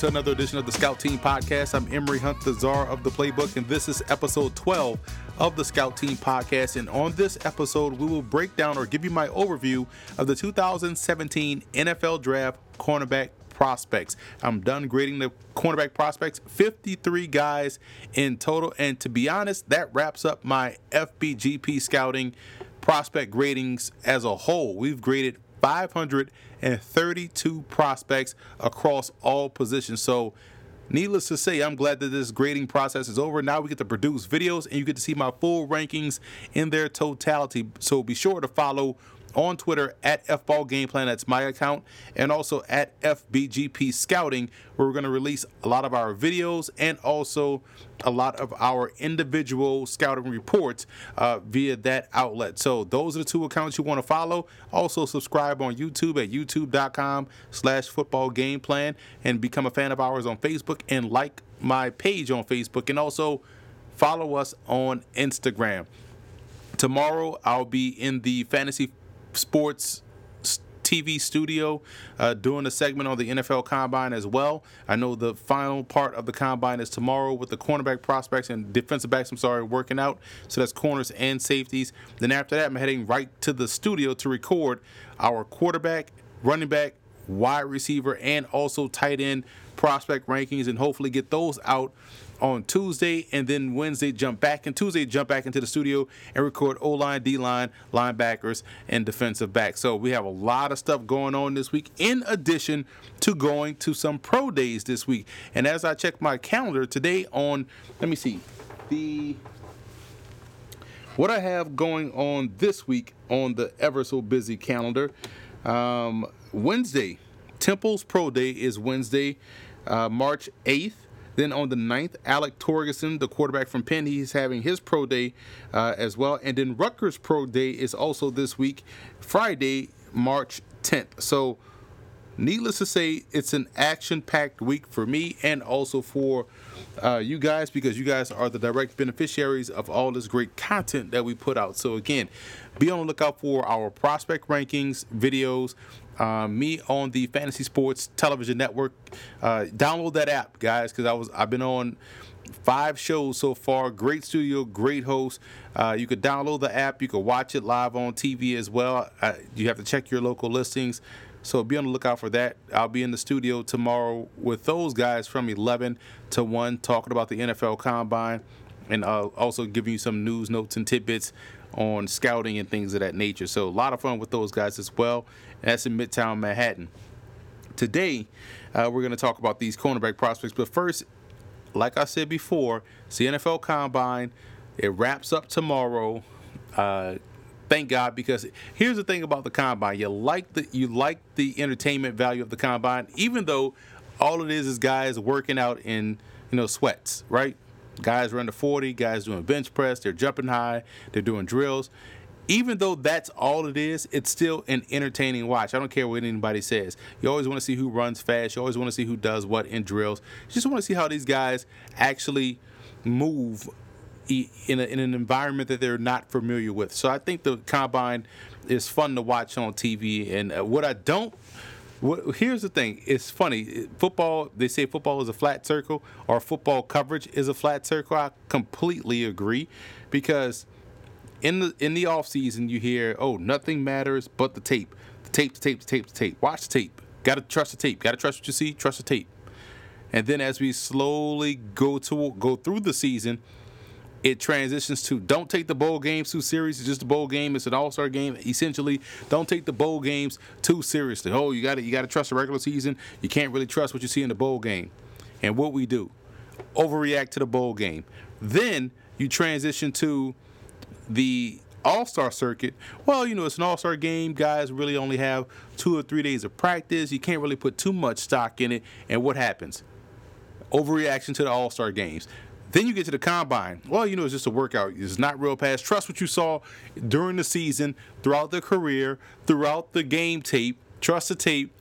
To another edition of the Scout Team Podcast. I'm Emory Hunt, the czar of the playbook, and this is episode 12 of the Scout Team Podcast. And on this episode, we will break down or give you my overview of the 2017 NFL Draft cornerback prospects. I'm done grading the cornerback prospects, 53 guys in total. And to be honest, that wraps up my FBGP scouting prospect gradings as a whole. We've graded 532 prospects across all positions. So, needless to say, I'm glad that this grading process is over. Now we get to produce videos and you get to see my full rankings in their totality. So, be sure to follow on Twitter at FBall Game Plan. That's my account. And also at FBGP Scouting, where we're going to release a lot of our videos and also a lot of our individual scouting reports uh, via that outlet. So those are the two accounts you want to follow. Also subscribe on YouTube at youtube.com slash football game plan and become a fan of ours on Facebook and like my page on Facebook and also follow us on Instagram. Tomorrow I'll be in the fantasy sports TV studio uh, doing a segment on the NFL Combine as well. I know the final part of the Combine is tomorrow with the cornerback prospects and defensive backs, I'm sorry, working out. So that's corners and safeties. Then after that, I'm heading right to the studio to record our quarterback, running back, wide receiver, and also tight end prospect rankings and hopefully get those out on Tuesday, and then Wednesday jump back and Tuesday jump back into the studio and record O line, D line, linebackers, and defensive back. So we have a lot of stuff going on this week, in addition to going to some pro days this week. And as I check my calendar today, on let me see the what I have going on this week on the ever so busy calendar. Um, Wednesday, Temple's Pro Day is Wednesday, uh, March 8th. Then on the 9th, Alek Torgersen, the quarterback from Penn, he's having his pro day uh, as well. And then Rutgers pro day is also this week, Friday, March 10th. So, needless to say, it's an action packed week for me and also for uh, you guys because you guys are the direct beneficiaries of all this great content that we put out. So, again, be on the lookout for our prospect rankings videos uh, me on the Fantasy Sports Television Network. Uh, download that app, guys, because I was I've been on five shows so far. Great studio, great host. Uh, you could download the app. You could watch it live on TV as well. Uh, you have to check your local listings. So be on the lookout for that. I'll be in the studio tomorrow with those guys from 11 to 1 talking about the NFL Combine and uh, also giving you some news, notes, and tidbits on scouting and things of that nature. So a lot of fun with those guys as well. That's in Midtown Manhattan. Today, uh, we're going to talk about these cornerback prospects. But first, like I said before, it's the NFL Combine. It wraps up tomorrow. Uh, thank God, because here's the thing about the combine: you like the you like the entertainment value of the combine, even though all it is is guys working out in you know sweats, right? Guys are under 40, guys doing bench press, they're jumping high, they're doing drills. Even though that's all it is, it's still an entertaining watch. I don't care what anybody says. You always want to see who runs fast. You always want to see who does what in drills. You just want to see how these guys actually move in, a, in an environment that they're not familiar with. So I think the combine is fun to watch on TV. And uh, what I don't what, here's the thing. It's funny. Football. They say football is a flat circle, or football coverage is a flat circle. I completely agree, because in the in the off season you hear, oh, nothing matters but the tape, the tape, the tape, the tape, the tape. Watch the tape. Got to trust the tape. Got to trust what you see. Trust the tape. And then as we slowly go to go through the season, it transitions to don't take the bowl games too seriously. It's just a bowl game. It's an all star game. Essentially, don't take the bowl games too seriously. Oh, you got to you got to trust the regular season. You can't really trust what you see in the bowl game. And what we do, overreact to the bowl game. Then you transition to the all Star circuit. Well, you know, it's an All Star game. Guys really only have two or three days of practice. You can't really put too much stock in it. And what happens? Overreaction to the All Star games. Then you get to the combine. Well, you know, it's just a workout. It's not real pass. Trust what you saw during the season, throughout the career, throughout the game tape. Trust the tape.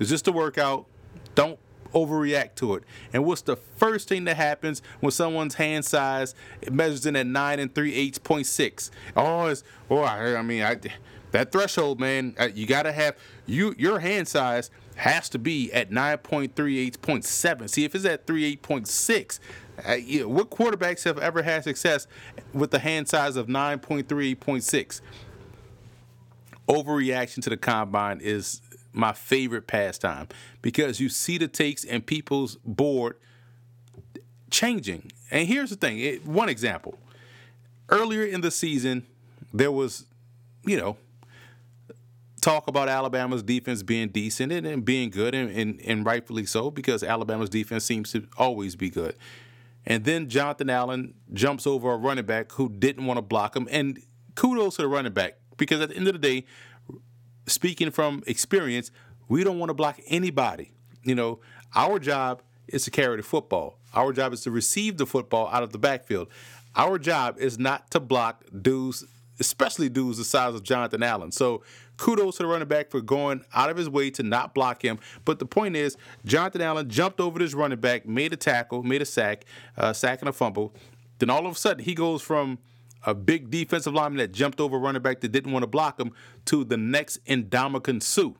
It's just a workout. Don't overreact to it. And what's the first thing that happens when someone's hand size measures in at nine and three eighths point six? Oh, it's oh, I, I mean, I that threshold, man, you got to have you your hand size has to be at 9.38.7. See, if it's at 38.6, uh, Uh, you know, what quarterbacks have ever had success with the hand size of 9.3.6? Overreaction to the combine is my favorite pastime because you see the takes and people's board changing. And here's the thing it, one example. Earlier in the season, there was, you know, talk about Alabama's defense being decent and, and being good, and, and, and, rightfully so, because Alabama's defense seems to always be good. And then Jonathan Allen jumps over a running back who didn't want to block him. And kudos to the running back, because at the end of the day, speaking from experience, we don't want to block anybody. You know, our job is to carry the football. Our job is to receive the football out of the backfield. Our job is not to block dudes, especially dudes the size of Jonathan Allen. So kudos to the running back for going out of his way to not block him. But the point is, Jonathan Allen jumped over this running back, made a tackle, made a sack, uh, sack and a fumble. Then all of a sudden, he goes from a big defensive lineman that jumped over a running back that didn't want to block him to the next Ndamukong Suh.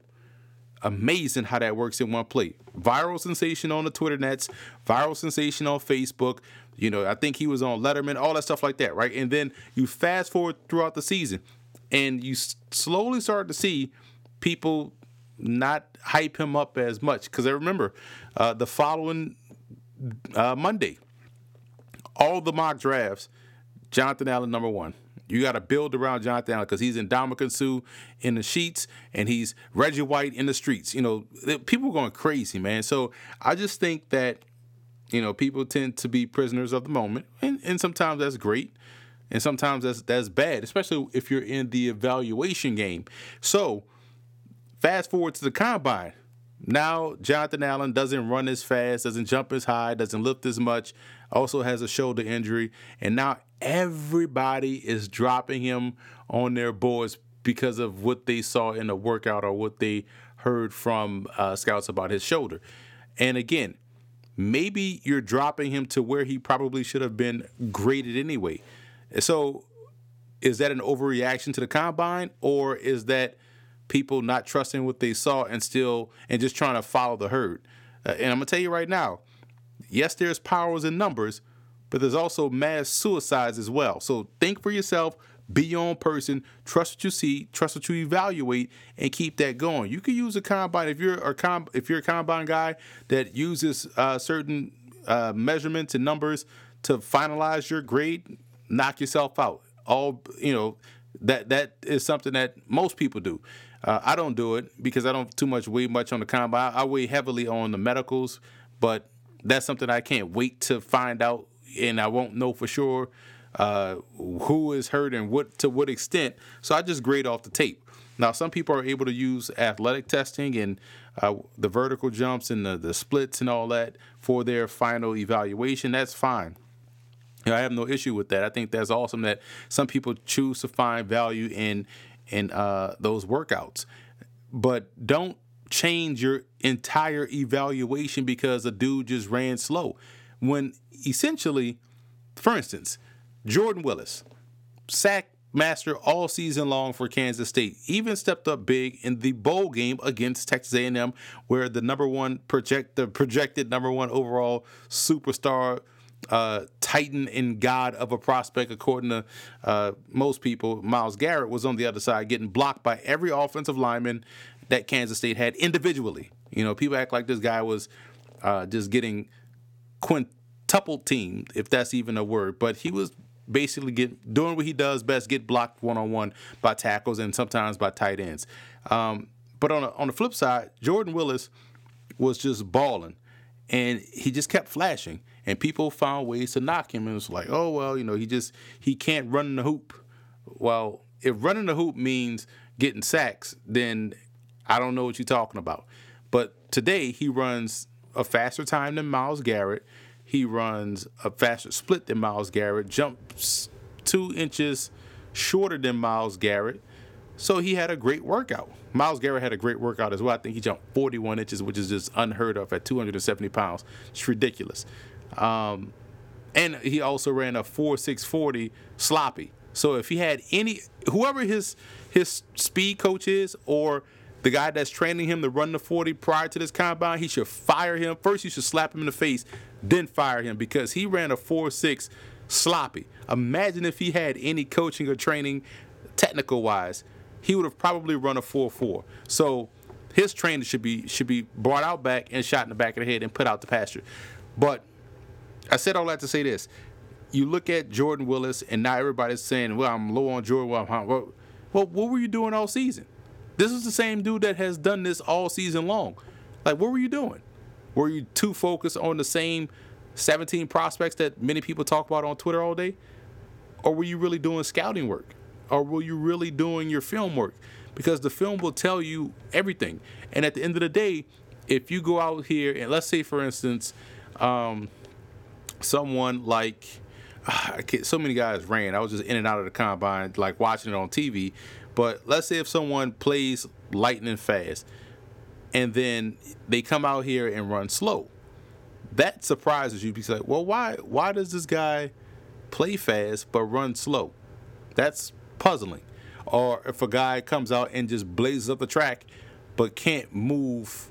Amazing how that works in one play. Viral sensation on the Twitter nets, viral sensation on Facebook. You know, I think he was on Letterman, all that stuff like that, right? And then you fast forward throughout the season, and you slowly start to see people not hype him up as much. Because I remember uh, the following uh, Monday, all the mock drafts, Jonathan Allen number one. You got to build around Jonathan Allen because he's Ndamukong Suh in the sheets and he's Reggie White in the streets. You know, people going crazy, man. So I just think that, you know, people tend to be prisoners of the moment, and, and sometimes that's great, and sometimes that's that's bad, especially if you're in the evaluation game. So fast forward to the combine. Now Jonathan Allen doesn't run as fast, doesn't jump as high, doesn't lift as much, also has a shoulder injury, and now everybody is dropping him on their boards because of what they saw in the workout or what they heard from uh, scouts about his shoulder. And again, maybe you're dropping him to where he probably should have been graded anyway. So, is that an overreaction to the combine, or is that people not trusting what they saw and still and just trying to follow the herd? Uh, and I'm gonna tell you right now, yes, there's powers in numbers, but there's also mass suicides as well. So think for yourself, be your own person, trust what you see, trust what you evaluate, and keep that going. You can use a combine if you're a if you're a combine guy that uses uh, certain uh, measurements and numbers to finalize your grade. Knock yourself out. All you know that that is something that most people do. Uh, I don't do it because I don't too much weigh much on the combine. I weigh heavily on the medicals, but that's something I can't wait to find out and I won't know for sure uh, who is hurt and what to what extent. So I just grade off the tape. Now, some people are able to use athletic testing and uh, the vertical jumps and the, the splits and all that for their final evaluation. That's fine. You know, I have no issue with that. I think that's awesome that some people choose to find value in in uh, those workouts, but don't change your entire evaluation because a dude just ran slow when essentially, for instance, Jordan Willis, sack master all season long for Kansas State, even stepped up big in the bowl game against Texas A&M, where the number one project the projected number one overall superstar. Uh, titan and god of a prospect, according to uh, most people. Myles Garrett was on the other side, getting blocked by every offensive lineman that Kansas State had individually. You know, people act like this guy was uh, just getting quintuple team, if that's even a word. But he was basically get, doing what he does best, get blocked one on one by tackles and sometimes by tight ends. Um, but on a, on the flip side, Jordan Willis was just balling, and he just kept flashing, and people found ways to knock him. And it was like, oh well, you know, he just he can't run the hoop. Well, if running the hoop means getting sacks, then I don't know what you're talking about. But today he runs a faster time than Myles Garrett. He runs a faster split than Myles Garrett, jumps two inches shorter than Myles Garrett. So he had a great workout. Myles Garrett had a great workout as well. I think he jumped 41 inches, which is just unheard of at 270 pounds. It's ridiculous. Um, and he also ran a 4.640 sloppy. So if he had any, whoever his his speed coach is, or the guy that's training him to run the 40 prior to this combine, he should fire him. First, you should slap him in the face, then fire him because he ran a 4 6 sloppy. Imagine if he had any coaching or training, technical wise, he would have probably run a 4 4. So his trainer should be should be brought out back and shot in the back of the head and put out the pasture. But I said all that to say this. You look at Jordan Willis, and now everybody's saying, well, I'm low on Jordan. Well, well, well, what were you doing all season? This is the same dude that has done this all season long. Like, what were you doing? Were you too focused on the same 17 prospects that many people talk about on Twitter all day? Or were you really doing scouting work? Or were you really doing your film work? Because the film will tell you everything. And at the end of the day, if you go out here and let's say, for instance, um, someone like ah, so many guys ran. I was just in and out of the combine, like watching it on TV. But let's say if someone plays lightning fast, and then they come out here and run slow, that surprises you because like, well, why why does this guy play fast but run slow? That's puzzling. Or if a guy comes out and just blazes up the track but can't move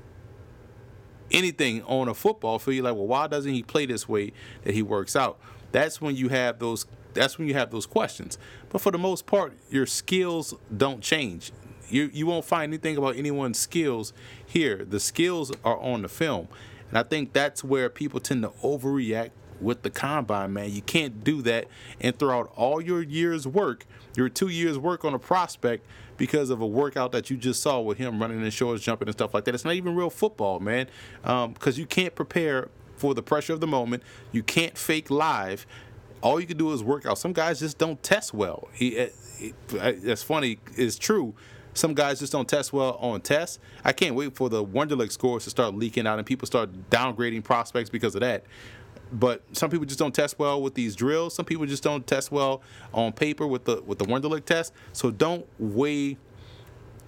anything on a football field, you're like, well, why doesn't he play this way that he works out? That's when you have those. That's when you have those questions. But for the most part, your skills don't change. You you won't find anything about anyone's skills here. The skills are on the film, and I think that's where people tend to overreact with the combine. Man, you can't do that and throw out all your years' work, your two years' work on a prospect because of a workout that you just saw with him running in shorts, jumping and stuff like that. It's not even real football, man, because um, you can't prepare for the pressure of the moment. You can't fake live. All you can do is work out. Some guys just don't test well. He, it, it, that's funny. It's true. Some guys just don't test well on tests. I can't wait for the Wonderlic scores to start leaking out and people start downgrading prospects because of that. But some people just don't test well with these drills. Some people just don't test well on paper with the with the Wonderlic test. So don't weigh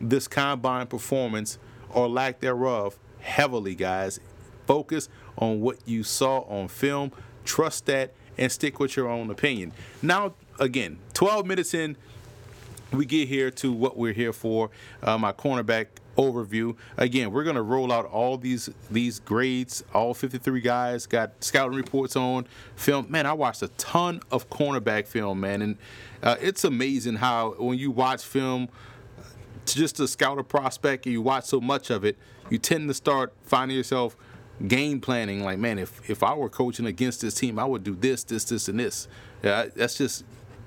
this combine performance or lack thereof heavily, guys. Focus on what you saw on film. Trust that and stick with your own opinion. Now, again, 12 minutes in, we get here to what we're here for. Uh, my cornerback overview. Again, we're gonna roll out all these these grades. All 53 guys got scouting reports on film. Man, I watched a ton of cornerback film, man, and uh, it's amazing how when you watch film, just to scout a prospect, and you watch so much of it, you tend to start finding yourself game planning. Like, man, if if I were coaching against this team, I would do this, this, this, and this. Yeah, that's just,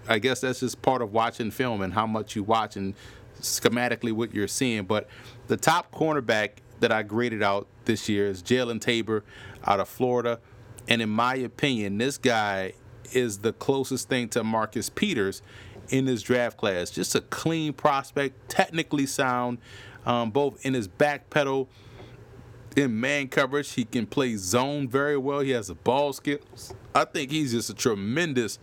I guess that's just part of watching film and how much you watch and schematically what you're seeing. But the top cornerback that I graded out this year is Jalen Tabor out of Florida, and in my opinion, this guy is the closest thing to Marcus Peters in this draft class. Just a clean prospect, technically sound, um, both in his back pedal in man coverage. He can play zone very well. He has the ball skills. I think he's just a tremendous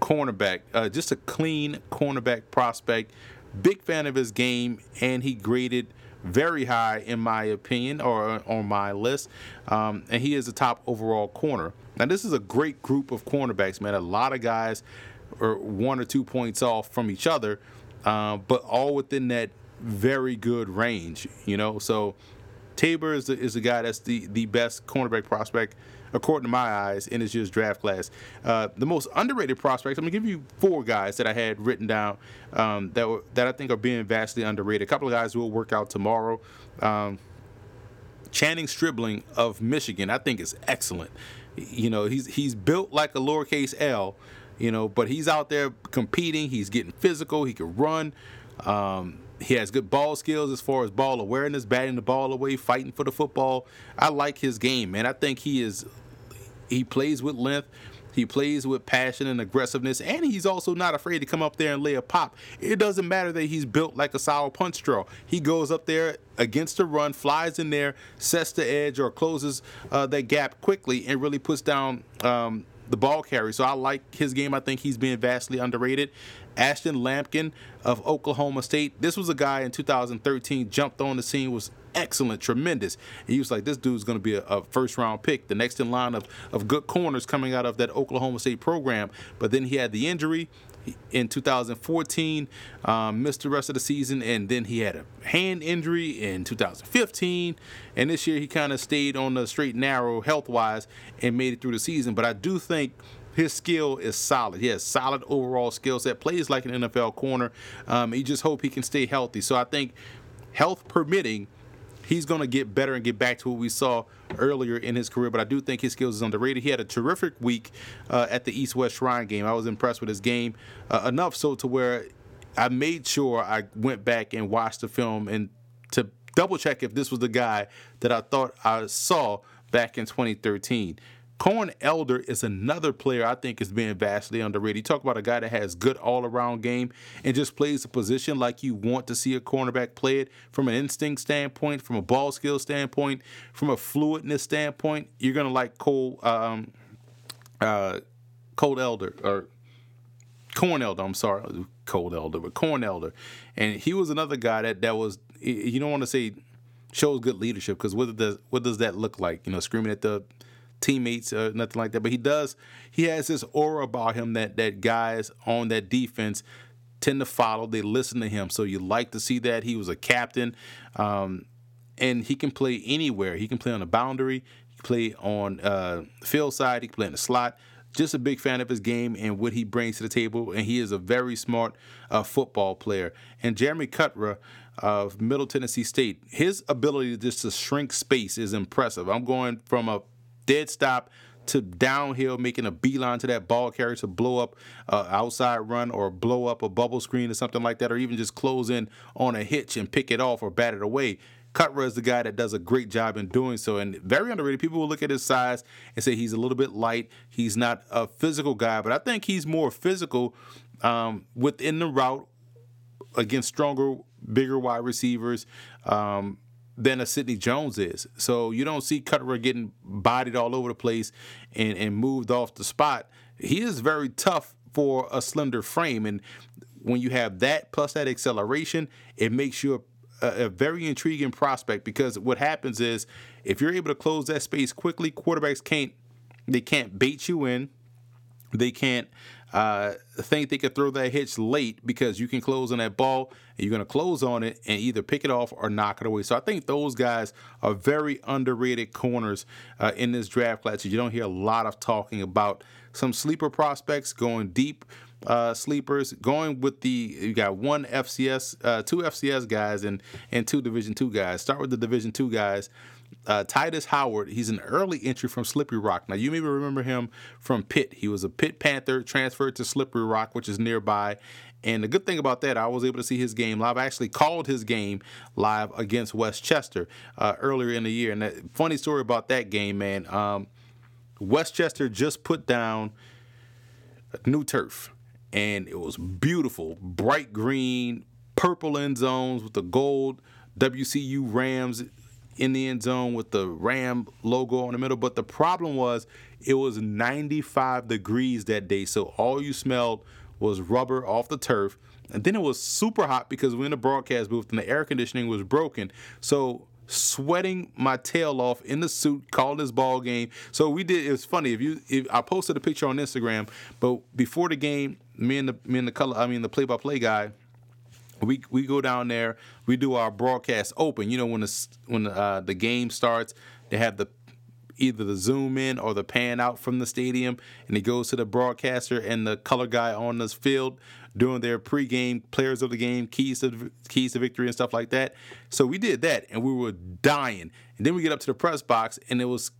cornerback, uh, just a clean cornerback prospect. Big fan of his game, and he graded very high in my opinion or on my list. Um, and he is a top overall corner. Now, this is a great group of cornerbacks, man. A lot of guys are one or two points off from each other, uh, but all within that very good range, you know. So Tabor is the, is the guy that's the, the best cornerback prospect, according to my eyes, in this year's draft class. Uh, the most underrated prospects, I'm going to give you four guys that I had written down um, that, were, that I think are being vastly underrated. A couple of guys will work out tomorrow. Um, Channing Stribling of Michigan, I think is excellent. You know, he's he's built like a lowercase L, you know, but he's out there competing. He's getting physical. He can run. Um, he has good ball skills as far as ball awareness, batting the ball away, fighting for the football. I like his game, man. I think he is he plays with length. He plays with passion and aggressiveness, and he's also not afraid to come up there and lay a pop. It doesn't matter that he's built like a sour punch straw. He goes up there against the run, flies in there, sets the edge, or closes uh, that gap quickly, and really puts down um, the ball carry. So I like his game. I think he's being vastly underrated. Ashton Lampkin of Oklahoma State. This was a guy in 2013 jumped on the scene was excellent, tremendous. And he was like, this dude's going to be a, a, first round pick, the next in line of, of good corners coming out of that Oklahoma State program. But then he had the injury, in 2014, um, missed the rest of the season, and then he had a hand injury in 2015. And this year he kind of stayed on the straight narrow health wise and made it through the season. But I do think his skill is solid. He has solid overall skill set. Plays like an NFL corner. Um, you just hope he can stay healthy. So I think health permitting, he's going to get better and get back to what we saw earlier in his career. But I do think his skills is underrated. He had a terrific week uh, at the East West Shrine game. I was impressed with his game uh, enough so to where I made sure I went back and watched the film and to double check if this was the guy that I thought I saw back in 2013. Corn Elder is another player I think is being vastly underrated. You talk about a guy that has good all around game and just plays the position like you want to see a cornerback play it from an instinct standpoint, from a ball skill standpoint, from a fluidness standpoint. You're gonna like Cole um, uh, Cold Elder or Corn Elder. I'm sorry, Cold Elder, but Corn Elder, and he was another guy that that was you don't want to say shows good leadership because what does what does that look like? You know, screaming at the teammates or nothing like that. But he does he has this aura about him that that guys on that defense tend to follow. They listen to him. So you like to see that. He was a captain. Um, and he can play anywhere. He can play on the boundary. He can play on uh, field side. He can play in the slot. Just a big fan of his game and what he brings to the table. And he is a very smart uh, football player. And Jeremy Cutrer of Middle Tennessee State, his ability just to shrink space is impressive. I'm going from a dead stop to downhill, making a beeline to that ball carrier to blow up uh, outside run or blow up a bubble screen or something like that, or even just close in on a hitch and pick it off or bat it away. Cutrer is the guy that does a great job in doing so, and very underrated. People will look at his size and say he's a little bit light. He's not a physical guy, but I think he's more physical um, within the route against stronger, bigger wide receivers. Um, than a Sidney Jones is. So you don't see Cutrer getting bodied all over the place and, and moved off the spot. He is very tough for a slender frame. And when you have that plus that acceleration, it makes you a, a, very intriguing prospect because what happens is if you're able to close that space quickly, quarterbacks can't they can't bait you in. They can't uh, think they could throw that hitch late because you can close on that ball and you're going to close on it and either pick it off or knock it away. So I think those guys are very underrated corners uh, in this draft class. You don't hear a lot of talking about some sleeper prospects going deep. Uh, sleepers going with the you got one FCS, uh, two FCS guys and and two Division two guys. Start with the Division two guys uh, Tytus Howard, he's an early entry from Slippery Rock. Now, you may remember him from Pitt. He was a Pitt Panther, transferred to Slippery Rock, which is nearby. And the good thing about that, I was able to see his game live. I actually called his game live against West Chester uh, earlier in the year. And that funny story about that game, man. Um, West Chester just put down new turf, and it was beautiful, bright green, purple end zones with the gold WCU Rams in the end zone with the Ram logo on the middle. But the problem was it was 95 degrees that day, so all you smelled was rubber off the turf. And then it was super hot because we're in the broadcast booth and the air conditioning was broken. So sweating my tail off in the suit, calling this ball game. So we did. It was funny. If you, if I posted a picture on Instagram, but before the game, me and the me and the color, I mean the play-by-play guy we we go down there. We do our broadcast open. You know when the when uh, the game starts, they have the either the zoom in or the pan out from the stadium, and it goes to the broadcaster and the color guy on the field doing their pregame players of the game, keys to keys to victory and stuff like that. So we did that, and we were dying. And then we get up to the press box, and it was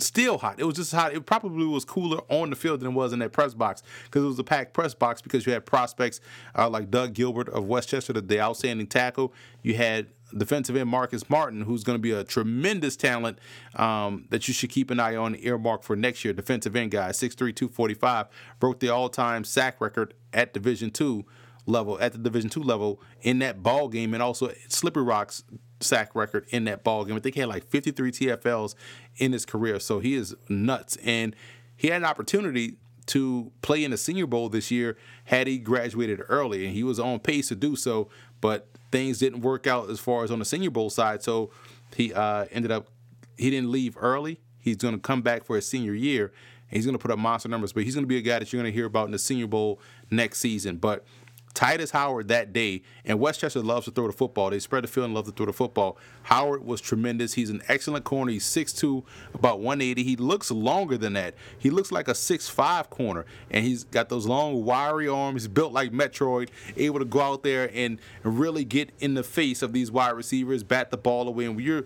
still hot. It was just hot. It probably was cooler on the field than it was in that press box because it was a packed press box because you had prospects uh, like Doug Gilbert of West Chester, the, outstanding tackle. You had defensive end Marcus Martin, who's going to be a tremendous talent um, that you should keep an eye on, earmark for next year. Defensive end guy, 6'3", 245, broke the all-time sack record at Division two level, at the Division two level in that ball game, and also Slippery Rocks sack record in that ball game. I think he had like 53 TFLs in his career, so he is nuts. And he had an opportunity to play in the Senior Bowl this year had he graduated early, and he was on pace to do so. But things didn't work out as far as on the Senior Bowl side, so he uh, ended up he didn't leave early. He's going to come back for his senior year, he's going to put up monster numbers. But he's going to be a guy that you're going to hear about in the Senior Bowl next season. But Tytus Howard that day, and West Chester loves to throw the football. They spread the field and love to throw the football. Howard was tremendous. He's an excellent corner. He's 6'2, about 180. He looks longer than that. He looks like a 6'5 corner, and he's got those long, wiry arms. He's built like Metroid, able to go out there and really get in the face of these wide receivers, bat the ball away. And when you're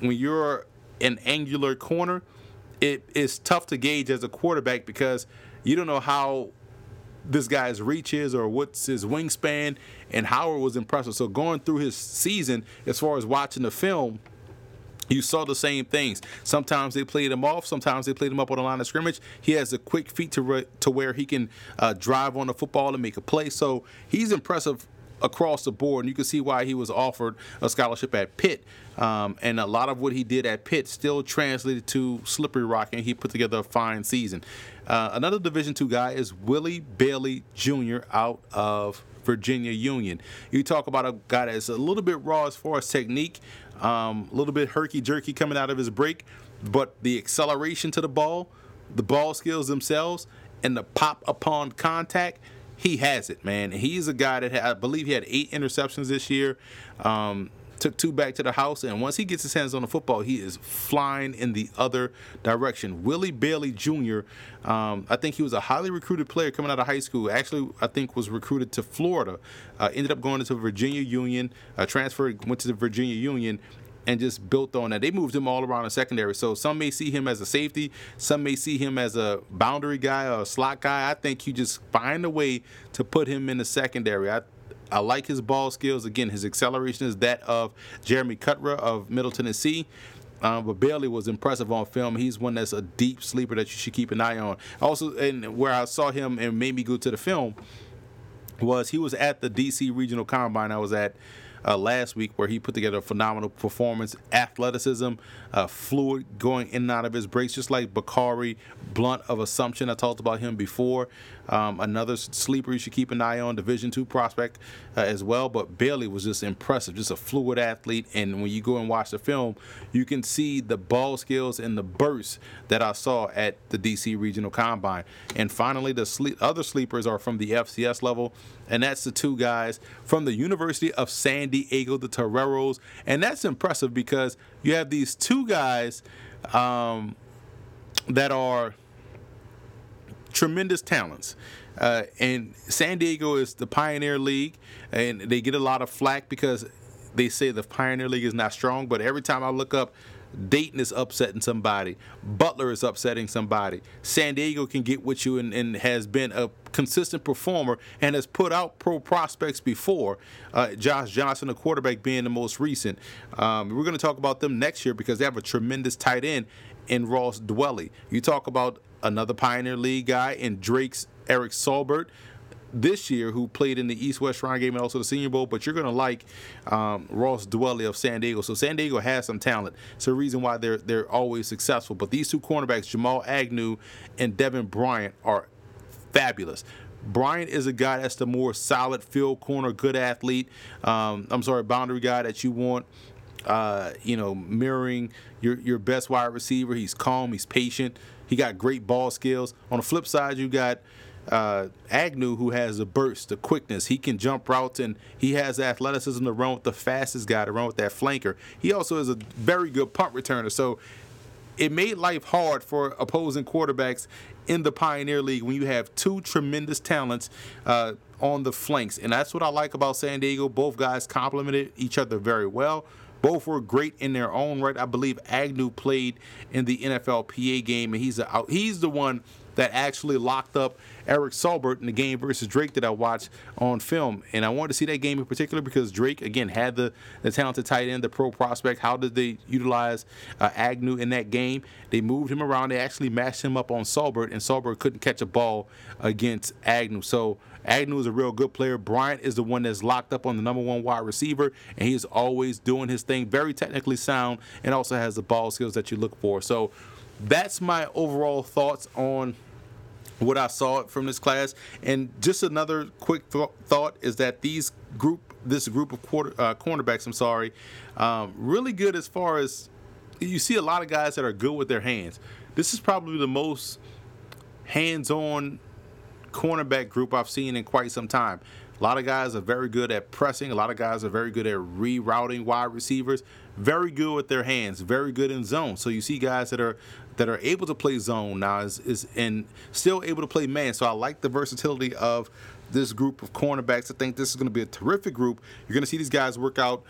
when you're an angular corner, it is tough to gauge as a quarterback because you don't know how this guy's reach is or what's his wingspan. And Howard was impressive. So going through his season, as far as watching the film, you saw the same things. Sometimes they played him off. Sometimes they played him up on the line of scrimmage. He has a quick feet to re- to where he can uh, drive on the football and make a play. So he's impressive across the board, and you can see why he was offered a scholarship at Pitt. Um, and a lot of what he did at Pitt still translated to Slippery Rock, and he put together a fine season. Uh, another Division two guy is Willie Bailey Jr. out of Virginia Union. You talk about a guy that's a little bit raw as far as technique, um, a little bit herky jerky coming out of his break, but the acceleration to the ball, the ball skills themselves, and the pop upon contact he has it, man. He's a guy that had, I believe he had eight interceptions this year. Um, took two back to the house, and once he gets his hands on the football, he is flying in the other direction. Willie Bailey Jr., um, I think he was a highly recruited player coming out of high school. Actually, I think was recruited to Florida. Uh, ended up going into Virginia Union, uh, transferred, went to the Virginia Union, and just built on that. They moved him all around the secondary. So some may see him as a safety, some may see him as a boundary guy or a slot guy. I think you just find a way to put him in the secondary. I I like his ball skills. Again, his acceleration is that of Jeremy Cutrer of Middle Tennessee. Um, but Bailey was impressive on film. He's one that's a deep sleeper that you should keep an eye on. Also, and where I saw him and made me go to the film was he was at the DC Regional Combine I was at uh, last week where he put together a phenomenal performance, athleticism, uh, fluid going in and out of his breaks, just like Bakari Blunt of Assumption. I talked about him before. Um, another sleeper you should keep an eye on, Division two prospect uh, as well. But Bailey was just impressive, just a fluid athlete. And when you go and watch the film, you can see the ball skills and the bursts that I saw at the DC Regional Combine. And finally, the other sleepers are from the FCS level, and that's the two guys from the University of San Diego, the Toreros. And that's impressive because you have these two guys um, that are tremendous talents. Uh, and San Diego is the Pioneer League, and they get a lot of flack because they say the Pioneer League is not strong. But every time I look up, Dayton is upsetting somebody, Butler is upsetting somebody. San Diego can get with you and, and has been a consistent performer and has put out pro prospects before. Uh, Josh Johnson, the quarterback, being the most recent. Um, we're going to talk about them next year because they have a tremendous tight end in Ross Dwelley. You talk about another Pioneer League guy in Drake's Eric Saubert this year who played in the East West Shrine game and also the Senior Bowl, but you're going to like um, Ross Dwelley of San Diego. So San Diego has some talent. It's a reason why they're they're always successful. But these two cornerbacks, Jamal Agnew and Devin Bryant, are fabulous. Bryant is a guy that's the more solid field corner, good athlete. Um, I'm sorry, boundary guy that you want. Uh, you know, mirroring your your best wide receiver. He's calm. He's patient. He got great ball skills. On the flip side, you got uh, Agnew, who has the burst, the quickness. He can jump routes and he has athleticism to run with the fastest guy, to run with that flanker. He also is a very good punt returner. So it made life hard for opposing quarterbacks in the Pioneer League when you have two tremendous talents uh, on the flanks. And that's what I like about San Diego. Both guys complemented each other very well. Both were great in their own right. I believe Agnew played in the NFLPA game, and he's a, he's the one that actually locked up Eric Saubert in the game versus Drake that I watched on film. And I wanted to see that game in particular because Drake, again, had the, the talented tight end, the pro prospect. How did they utilize uh, Agnew in that game? They moved him around. They actually matched him up on Saubert, and Saubert couldn't catch a ball against Agnew. So Agnew is a real good player. Bryant is the one that's locked up on the number one wide receiver, and he is always doing his thing, very technically sound, and also has the ball skills that you look for. So that's my overall thoughts on what I saw from this class. And just another quick th- thought is that these group, this group of quarter, uh, cornerbacks, I'm sorry, um, really good as far as you see a lot of guys that are good with their hands. This is probably the most hands-on cornerback group I've seen in quite some time. A lot of guys are very good at pressing. A lot of guys are very good at rerouting wide receivers. Very good with their hands. Very good in zone. So you see guys that are that are able to play zone now is, is and still able to play man. So I like the versatility of this group of cornerbacks. I think this is going to be a terrific group. You're going to see these guys work out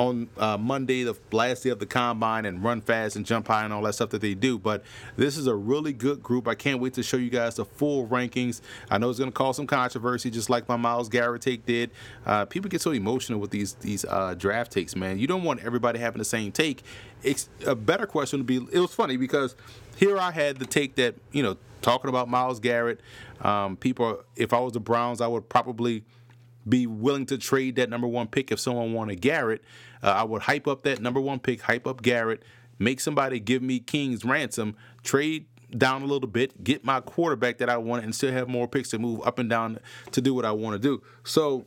on uh, Monday, the last day of the combine, and run fast and jump high and all that stuff that they do. But this is a really good group. I can't wait to show you guys the full rankings. I know it's going to cause some controversy, just like my Myles Garrett take did. Uh, people get so emotional with these these uh, draft takes, man. You don't want everybody having the same take. It's a better question to be. It was funny because here I had the take that you know talking about Myles Garrett. Um, people, if I was the Browns, I would probably be willing to trade that number one pick if someone wanted Garrett. Uh, I would hype up that number one pick, hype up Garrett, make somebody give me King's ransom, trade down a little bit, get my quarterback that I want, and still have more picks to move up and down to do what I want to do. So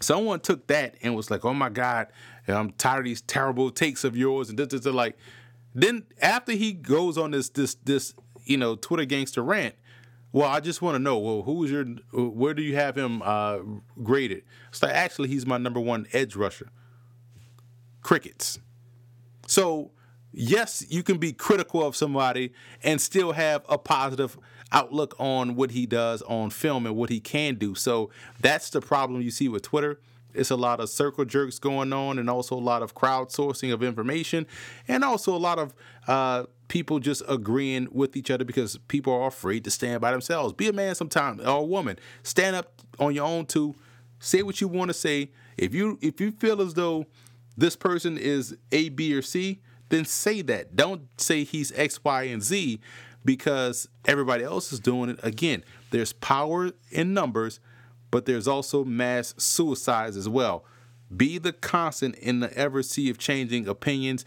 someone took that and was like, "Oh my God, I'm tired of these terrible takes of yours," and this, like. Then after he goes on this this this you know Twitter gangster rant, well, I just want to know, well, who's your, where do you have him uh, graded? So actually, he's my number one edge rusher. Crickets. So yes, you can be critical of somebody and still have a positive outlook on what he does on film and what he can do. So that's the problem you see with Twitter. It's a lot of circle jerks going on, and also a lot of crowdsourcing of information, and also a lot of uh, people just agreeing with each other because people are afraid to stand by themselves. Be a man sometimes or a woman. Stand up on your own too. Say what you want to say. If you if you feel as though this person is A, B, or C, then say that. Don't say he's X, Y, and Z because everybody else is doing it. Again, there's power in numbers but there's also mass suicides as well. Be the constant in the ever sea of changing opinions.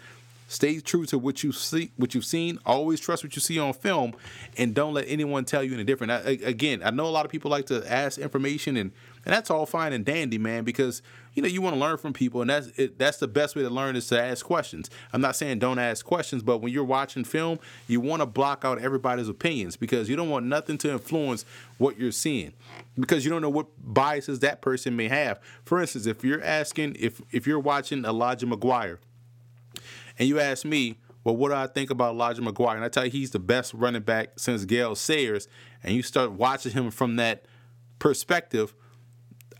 Stay true to what you see, what you've seen. Always trust what you see on film, and don't let anyone tell you any different. I, again, I know a lot of people like to ask information, and and that's all fine and dandy, man, because you know you want to learn from people, and that's it, that's the best way to learn is to ask questions. I'm not saying don't ask questions, but when you're watching film, you want to block out everybody's opinions because you don't want nothing to influence what you're seeing, because you don't know what biases that person may have. For instance, if you're asking if if you're watching Elijah McGuire and you ask me, well, what do I think about Elijah McGuire? And I tell you, he's the best running back since Gale Sayers. And you start watching him from that perspective.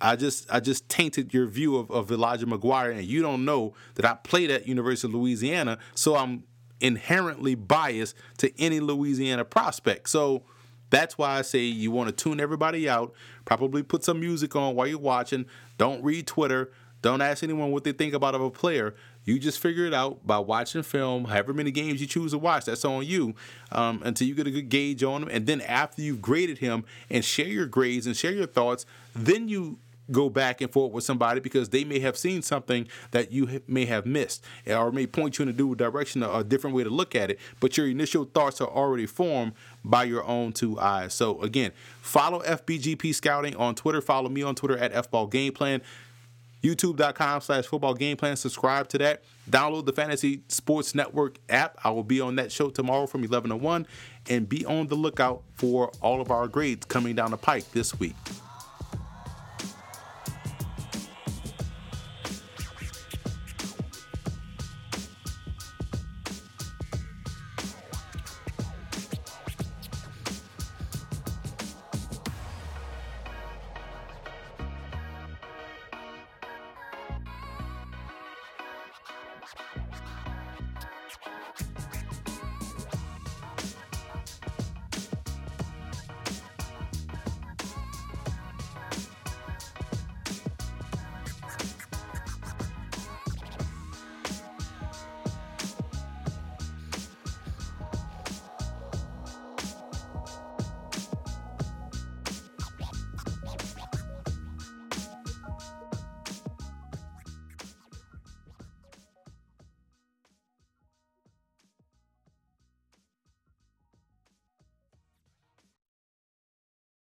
I just I just tainted your view of, of Elijah McGuire, and you don't know that I played at University of Louisiana, so I'm inherently biased to any Louisiana prospect. So that's why I say you want to tune everybody out. Probably put some music on while you're watching. Don't read Twitter. Don't ask anyone what they think about of a player. You just figure it out by watching film, however many games you choose to watch. That's on you um, until you get a good gauge on him. And then after you've graded him and share your grades and share your thoughts, then you go back and forth with somebody because they may have seen something that you may have missed eh, or may point you in a new direction or a different way to look at it but your initial thoughts are already formed by your own two eyes so again follow fbgp scouting on twitter follow me on twitter at fballgameplan youtube.com slash football game plan. Subscribe to that. Download the Fantasy Sports Network app. I will be on that show tomorrow from 11 to 1. And be on the lookout for all of our grades coming down the pike this week.